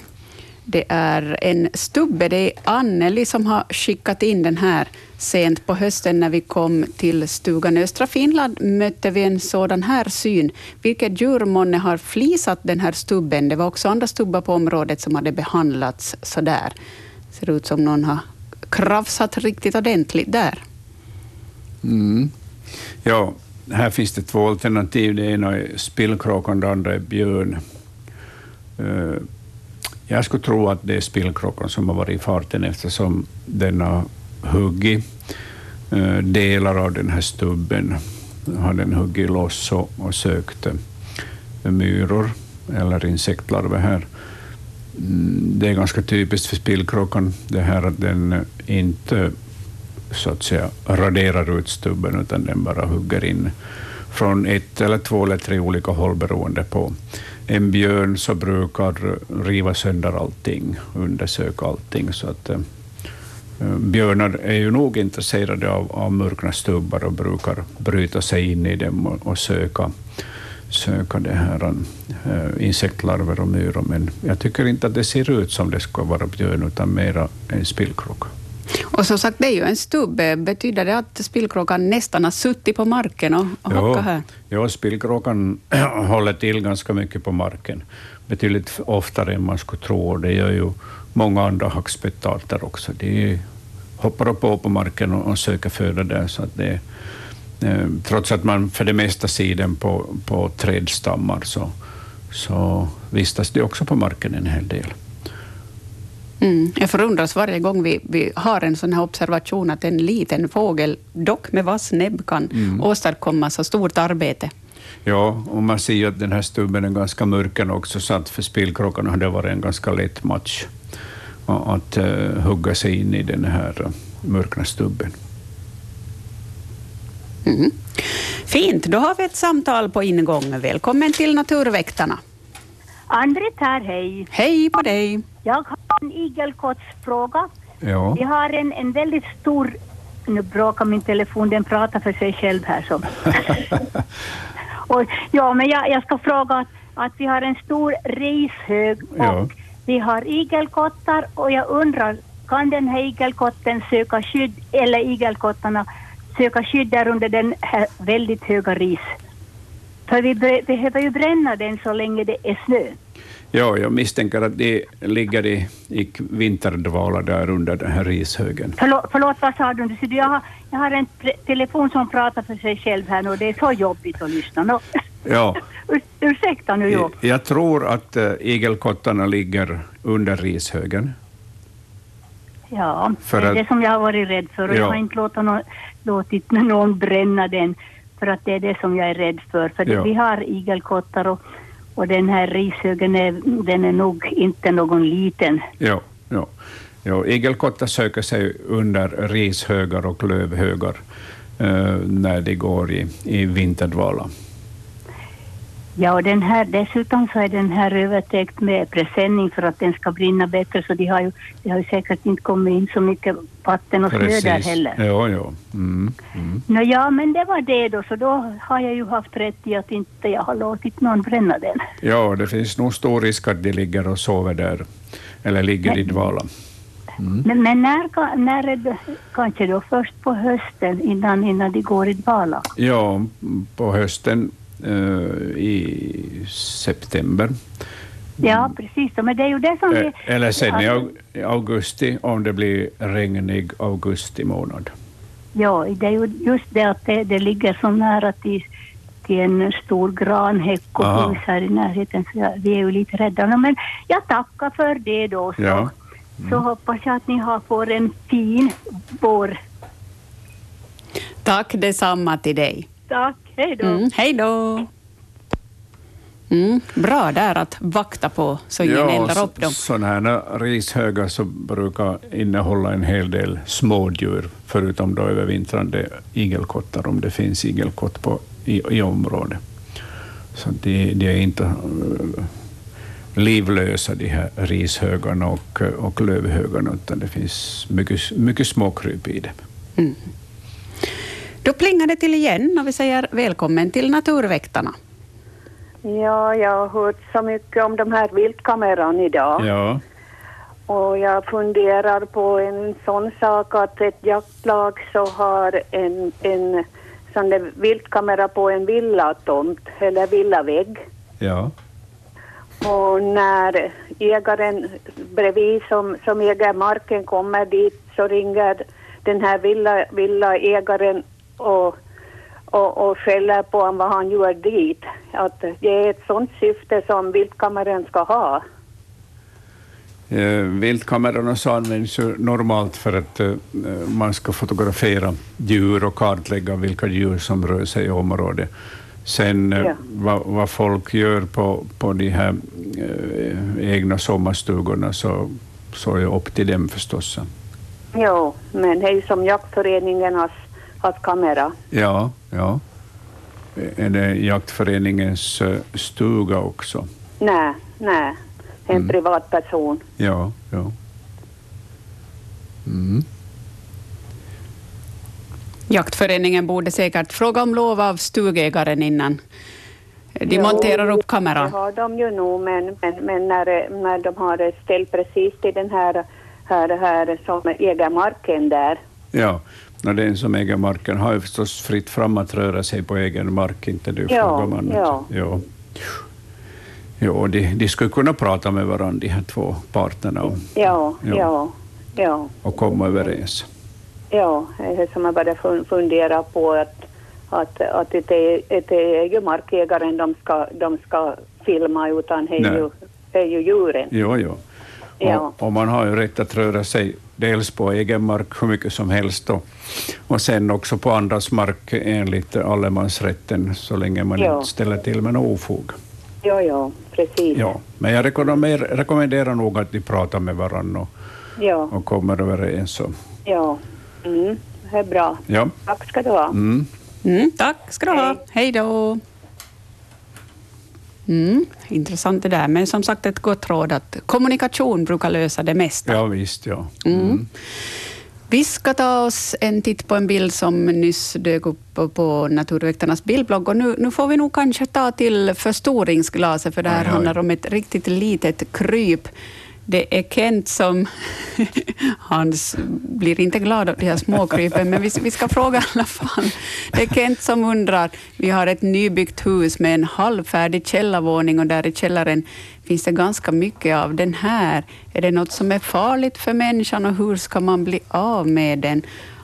Det är en stubbe. Det är Anneli som har skickat in den här. Sent på hösten när vi kom till stugan Östra Finland mötte vi en sådan här syn. Vilket djur månne har flisat den här stubben? Det var också andra stubbar på området som hade behandlats så där. Ser ut som någon har krafsat riktigt ordentligt där. Mm. Ja, här finns det två alternativ. Det ena är spillkråkan, det andra är björn. Eh, jag skulle tro att det är spillkråkan som har varit i farten eftersom den har huggit eh, delar av den här stubben. Har den huggit loss och, och sökt eh, myror eller insektlarver här. Mm, det är ganska typiskt för spillkråkan det här att den eh, inte så att säga raderar ut stubben, utan den bara hugger in från ett eller två eller tre olika håll beroende på. En björn så brukar riva sönder allting, undersöka allting. Så att, eh, björnar är ju nog intresserade av, av mörkna stubbar och brukar bryta sig in i dem och, och söka söka det här, eh, insektlarver och myror, men jag tycker inte att det ser ut som det ska vara björn, utan mera en spillkråka. Och som sagt, det är ju en stubb. Betyder det att spillkråkan nästan har suttit på marken och, och hackat här? Ja, spillkråkan håller till ganska mycket på marken, betydligt oftare än man skulle tro. Det gör ju många andra hackspettater också. De hoppar på på marken och, och söker föda där, så att det Eh, trots att man för det mesta ser den på, på trädstammar så, så vistas de också på marken en hel del. Mm. Jag förundras varje gång vi, vi har en sån här observation att en liten fågel, dock med vass näbb, kan mm. åstadkomma så stort arbete. Ja, och man ser ju att den här stubben är ganska mörken också, så att för spillkråkan har det varit en ganska lätt match att uh, hugga sig in i den här mörkna stubben. Mm. Fint, då har vi ett samtal på ingång. Välkommen till Naturväktarna. Andrit här, hej. Hej på dig. Jag har en igelkottsfråga. Ja. Vi har en, en väldigt stor... Nu bråkar min telefon, den pratar för sig själv här. Så. och, ja, men jag, jag ska fråga att, att vi har en stor rishög och ja. vi har igelkottar och jag undrar, kan den här igelkotten söka skydd eller igelkottarna söka skydd där under den här väldigt höga ris. För vi behöver ju bränna den så länge det är snö. Ja, jag misstänker att det ligger i, i vinterdvala där under den här rishögen. Förlåt, förlåt vad sa du? Jag har, jag har en telefon som pratar för sig själv här nu och det är så jobbigt att lyssna. No. Ja. Ur, ursäkta nu, Jobb. Jag tror att uh, igelkottarna ligger under rishögen. Ja, för det är att, det som jag har varit rädd för och ja. jag har inte låtit någon, låtit någon bränna den för att det är det som jag är rädd för. För ja. vi har igelkottar och, och den här rishögen är, den är nog inte någon liten. Ja, ja. ja igelkottar söker sig under rishögar och lövhögar uh, när de går i, i vinterdvala. Ja, och den här, dessutom så är den här övertäckt med presenning för att den ska brinna bättre, så de har ju, de har ju säkert inte kommit in så mycket vatten och snö där heller. Ja, ja. Mm, mm. Ja, men det var det då, så då har jag ju haft rätt i att inte jag har låtit någon bränna den. Ja, det finns nog stor risk att de ligger och sover där, eller ligger men, i dvala. Mm. Men, men, när, när är det, kanske då först på hösten innan, innan de går i dvala? Ja, på hösten i september. Ja, precis. Men det är ju det som vi... Eh, eller sen i augusti, om det blir regnig augusti månad. Ja, det är ju just det att det, det ligger så nära till, till en stor granhäck och hus här i närheten, så vi är ju lite rädda. Men jag tackar för det då. Så, ja. mm. så hoppas jag att ni har får en fin vår. Tack detsamma till dig. Tack. Hej då. Mm, hej då. Mm, bra där att vakta på så ingen ja, eldar upp dem. Sådana här rishögar så brukar innehålla en hel del smådjur, förutom då övervintrande igelkottar, om det finns igelkott på, i, i området. Så de, de är inte uh, livlösa, de här rishögarna och, och lövhögarna, utan det finns mycket, mycket småkryp i dem. Mm. Då plingar det till igen och vi säger välkommen till Naturväktarna. Ja, jag har hört så mycket om de här viltkamerorna idag. Ja. Och jag funderar på en sån sak att ett jaktlag så har en, en sån där viltkamera på en villatomt eller villavägg. Ja. Och när ägaren bredvid som, som äger marken kommer dit så ringer den här villa, villaägaren och, och, och skäller på honom vad han gör dit. Att det är ett sådant syfte som viltkameran ska ha. Eh, viltkamerorna så används ju normalt för att eh, man ska fotografera djur och kartlägga vilka djur som rör sig i området. Sen eh, ja. vad, vad, folk gör på, på de här eh, egna sommarstugorna så, så är det upp till dem förstås. Jo, men det är ju som jaktföreningen haft kamera. Ja, ja. Är det jaktföreningens eh, stuga också? Nej, nej. En mm. privatperson. Ja, ja. Mm. Jaktföreningen borde säkert fråga om lov av stugägaren innan de jo, monterar upp kameran. Det har de ju nog, men, men, men när, när de har ställt precis till den här, här, här som äger marken där. Ja, när den som äger marken har ju förstås fritt fram att röra sig på egen mark, inte det ja, frågar man. Ja. Ja. Jo, de, de skulle kunna prata med varandra, de här två parterna. Och, ja, ja, ja, ja. Och komma överens. Ja, som jag bara funderar på att, att, att det, är, det är ju markägaren de ska, de ska filma, utan det är, ju, det är ju djuren. Jo, jo. Ja. Och, och, man har ju rätt att röra sig dels på egen mark hur mycket som helst och, och sen också på andras mark enligt allemansrätten så länge man ja. inte ställer till med något ofog. Ja, ja, precis. Ja, men jag rekommenderar, rekommenderar nog att de pratar med varandra och, ja. och kommer överens. Och. Ja, mm, det är bra. Ja. Tack ska du ha. Mm. Mm, tack ska du ha. Hej då. Mm, intressant det där, men som sagt ett gott råd att kommunikation brukar lösa det mesta. Ja, visst. Ja. Mm. mm. Vi ska ta oss en titt på en bild som nyss dök upp på Naturväktarnas bildblogg. Och nu, nu får vi nog kanske ta till förstoringsglaset, för det här aj, aj. handlar om ett riktigt litet kryp det är Kent som... Han blir inte glad av de här småkrypen, men vi, vi ska fråga i alla fall. Det är Kent som undrar. Vi har ett nybyggt hus med en halvfärdig källarvåning och där i källaren finns det ganska mycket av den här. Är det något som är farligt för människan och hur ska man bli av med den?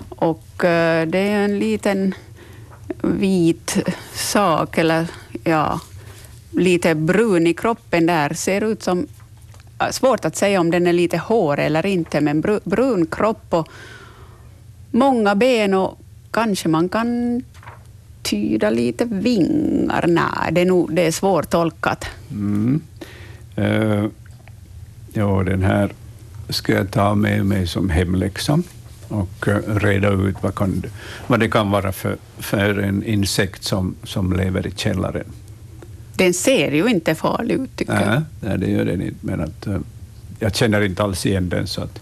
Och eh, det är en liten vit sak, eller ja, lite brun i kroppen där. Ser ut som Äh, svårt att säga om den är lite hår eller inte, men brun kropp och många ben och kanske man kan tyda lite vingar. Nej, det är, nog, det är svårt tolkat. Mm. Uh, ja, den här ska jag ta med mig som hemläxa. och eh, reda ut vad, kan, vad det kan vara för, för en insekt som, som lever i källaren. Den ser ju inte farlig ut, tycker nej, jag. Nej, det gör den inte, men att, jag känner inte alls igen den, så att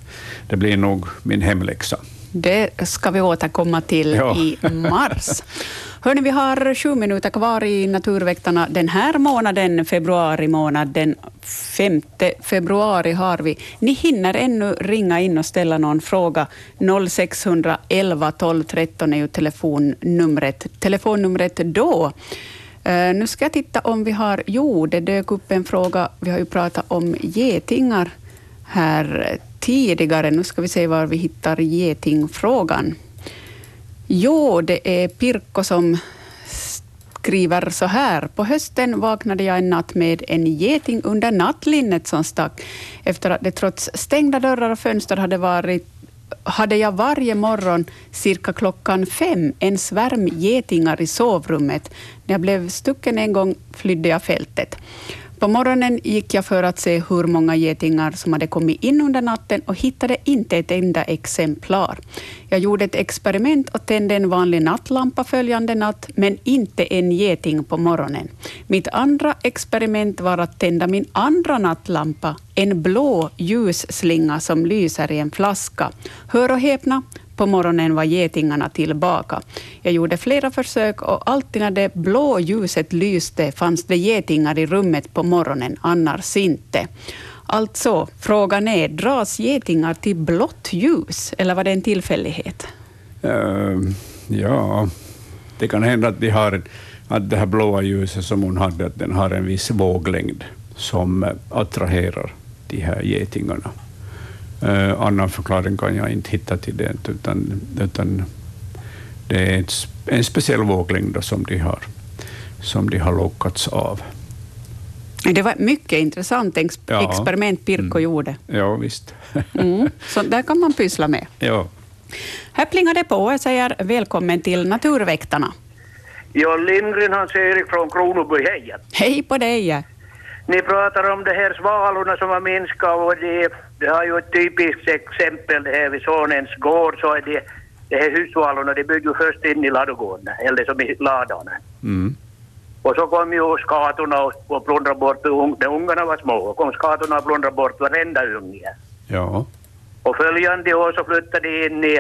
det blir nog min hemläxa. Det ska vi återkomma till ja. i mars. Hörni, vi har sju minuter kvar i Naturväktarna den här månaden, februari månad. Den 5 februari har vi. Ni hinner ännu ringa in och ställa någon fråga. 0611 12 13 är ju telefonnumret. Telefonnumret då Eh, nu ska jag titta om vi har... Jo, det dök upp en fråga. Vi har ju pratat om getingar här tidigare. Nu ska vi se var vi hittar getingfrågan. Jo, det är Pirko som skriver så här. På hösten vaknade jag en natt med en geting under nattlinnet som stack. Efter att det trots stängda dörrar och fönster hade varit hade jag varje morgon cirka klockan fem en svärm getingar i sovrummet. När jag blev stucken en gång flydde jag fältet. På morgonen gick jag för att se hur många getingar som hade kommit in under natten och hittade inte ett enda exemplar. Jag gjorde ett experiment och tände en vanlig nattlampa följande natt, men inte en geting på morgonen. Mitt andra experiment var att tända min andra nattlampa, en blå ljusslinga som lyser i en flaska. Hör och häpna, på morgonen var getingarna tillbaka. Jag gjorde flera försök och alltid när det blå ljuset lyste fanns det getingar i rummet på morgonen, annars inte. Alltså, frågan är, dras getingar till blått ljus eller var det en tillfällighet? Uh, ja, det kan hända att, de har, att det här blåa ljuset som hon hade, att den har en viss våglängd som eh, attraherar de här getingarna. Uh, annan förklaring kan jag inte hitta till det, utan, utan det är ett, en speciell våglängd som de har, som de har lockats av. Det var ett mycket intressant ex ja. experiment Pirko mm. gjorde. Ja, visst. mm. Så där kan man pyssla med. Ja. Här plingar det på. Jag säger välkommen till Naturväktarna. Ja, Lindgren Hans-Erik från Kronoby, hej. Hej på dig. Ni pratar om de här svalorna som har minskat och det, det har ju ett typiskt exempel här vid Sonens gård så är det, det här hussvalorna de bygger först in i ladugården, eller som i ladan. Mm. Och så kom ju skatorna och plundrade bort, när ungarna var små, och kom skatorna och plundrade bort varenda unge. Ja. Och följande år så flyttade de in i,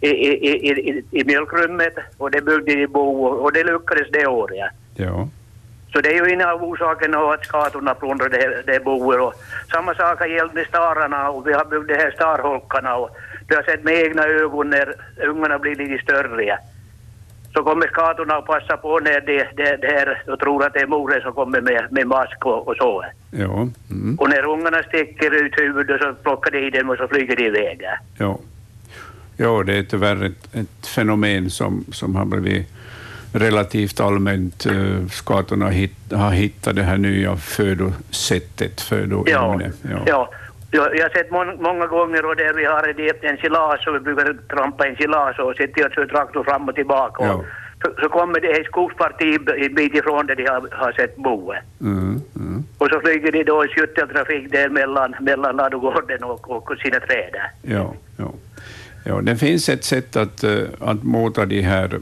i, i, i, i mjölkrummet och det byggde de bo och det lyckades det året. Ja. Så det är ju en av orsakerna att skatorna plundrade det, det boet. Och samma sak har gällt med stararna och vi har byggt de här starholkarna och vi har sett med egna ögon när ungarna blir lite större. Så kommer skatorna och passar på när det, det, det här och tror att det är moren som kommer med, med mask och, och så. Ja. Mm. Och när ungarna sticker ut huvudet så plockar de i dem och så flyger de iväg. Ja. Ja, det är tyvärr ett, ett fenomen som, som har blivit relativt allmänt uh, skatorna hit, har hittat det här nya födosättet, födoämne. Ja, ja. ja. Jag har sett må många gånger och där vi har en ensilage och vi brukar trampa ensilage och sätter och kör traktor fram och tillbaka. Ja. Så, så, kommer det ett skogsparti en bit ifrån där de har, har sett boet. Mm, mm. Och så flyger de då i skytteltrafik där mellan, mellan ladugården och, och sina träd. Ja, ja. ja, det finns ett sätt att, uh, att mota de här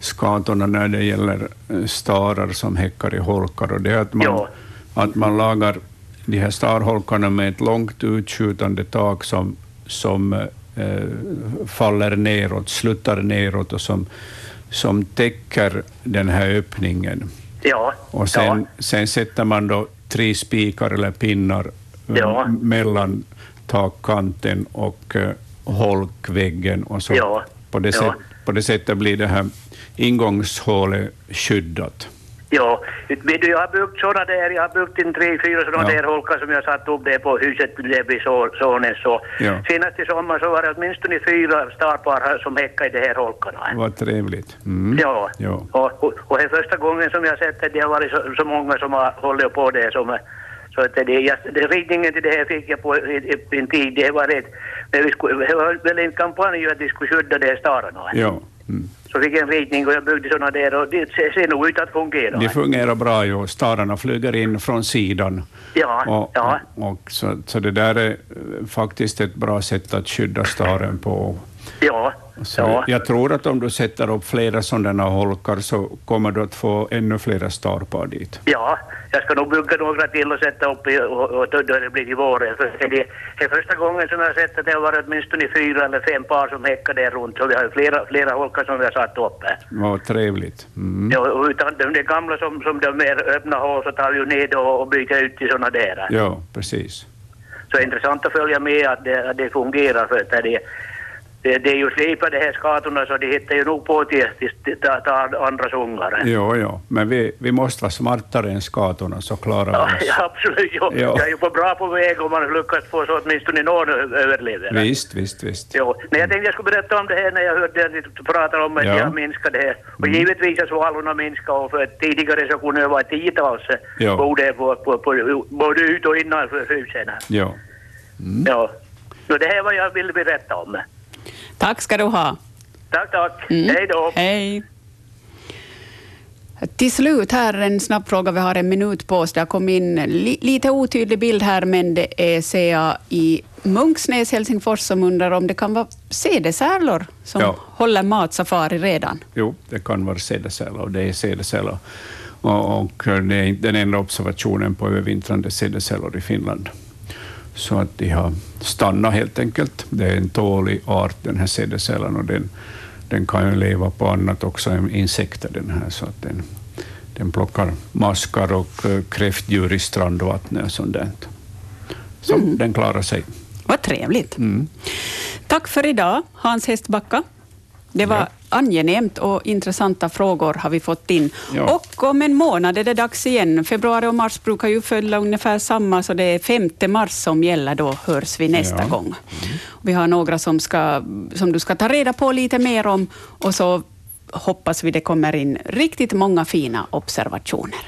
skadorna när det gäller eh, starar som häckar i holkar. Och det är att man, ja. att man lagar de här starholkarna med ett långt utskjutande tak som, som eh, faller neråt, sluttar neråt och som, som täcker den här öppningen. Ja. Och sen, ja. sen sätter man då tre spikar eller pinnar eh, ja. mellan takkanten och eh, holkväggen och så ja. på, det sätt, på det sättet blir det här ingångshålet skyddat. Ja, du, jag har byggt sådana där, jag har byggt en tre, fyra sådana ja. där holkar som jag satt upp där på huset bredvid sonen. Så. Ja. Senast i sommar så var det åtminstone fyra starpar som häckade i de här holkarna. Vad trevligt. Mm. Ja, ja. Och, och, och det är första gången som jag sett att det har varit så, så många som har hållit på det. Som, så att det, jag, det, ritningen till det här fick jag på en tid, det var rätt. Men vi skulle, det var väl en kampanj att vi skulle skydda de här stararna. Ja. Mm. Så fick en ritning och jag byggde sådana där och det ser nog ut att fungera. Det fungerar bra ju. Stararna flyger in från sidan. Ja, och, ja. Och, och så, så det där är faktiskt ett bra sätt att skydda staren på. Ja. Så ja. Jag tror att om du sätter upp flera sådana holkar så kommer du att få ännu flera starpar dit. Ja, jag ska nog bygga några till och sätta upp i, och, och då det blir i våren. För det, det är första gången som jag har sett att det har varit åtminstone fyra eller fem par som häckar där runt. Så vi har ju flera, flera holkar som vi har satt upp här. Vad trevligt. Mm. Ja, och utan de, gamla som, som de mer öppna hål så tar vi ju ned och, och byter ut till sådana där. Ja, precis. Så intressant att följa med att det, att det fungerar för att det, det, det är ju slipade de här skatorna så de hittar ju nog på till, till, till, till, till andra sångare. Jo, jo, men vi, vi måste vara smartare än skatorna så klarar vi oss. ja, absolut. Jo. Ja. Jag är ju på bra på väg om man lyckas få så åtminstone någon överlever. Visst, visst, visst. Jo. Nej, jag tänkte jag skulle berätta om det här när jag hörde att du pratar om att Ja. jag minskat det här. Och givetvis har svalorna minskat och för tidigare så kunde det vara tiotals både på, på, på, både ut och innanför husen. här. Ja. Ja. Så det här var jag ville berätta om. Tack ska du ha. Tack, tack. Mm. Hej då. Hej. Till slut här en snabb fråga. Vi har en minut på oss. Det har kommit in li, lite otydlig bild här, men det är CA i Munksnäs, Helsingfors, som undrar om det kan vara sädesärlor som Ja. håller matsafari redan. Jo, det kan vara sädesärla och det är sädesärla. Och, och det är den enda observationen på övervintrande sädesärlor i Finland. Så att de har stannat helt enkelt. Det är en tålig art den här sädesärlan och den, den kan ju leva på annat också än insekter den här. Så att den, den plockar maskar och eh, kräftdjur i strandvattnet och sånt där. Så den klarar sig. Vad trevligt. Mm. Tack för idag, Hans Hestbacka. Det var Ja. angenämt och intressanta frågor har vi fått in. Ja. Och om en månad är det dags igen. Februari och mars brukar ju följa ungefär samma, så det är 5 mars som gäller. Då hörs vi nästa Ja. gång. Vi har några som, ska, som du ska ta reda på lite mer om och så hoppas vi det kommer in riktigt många fina observationer.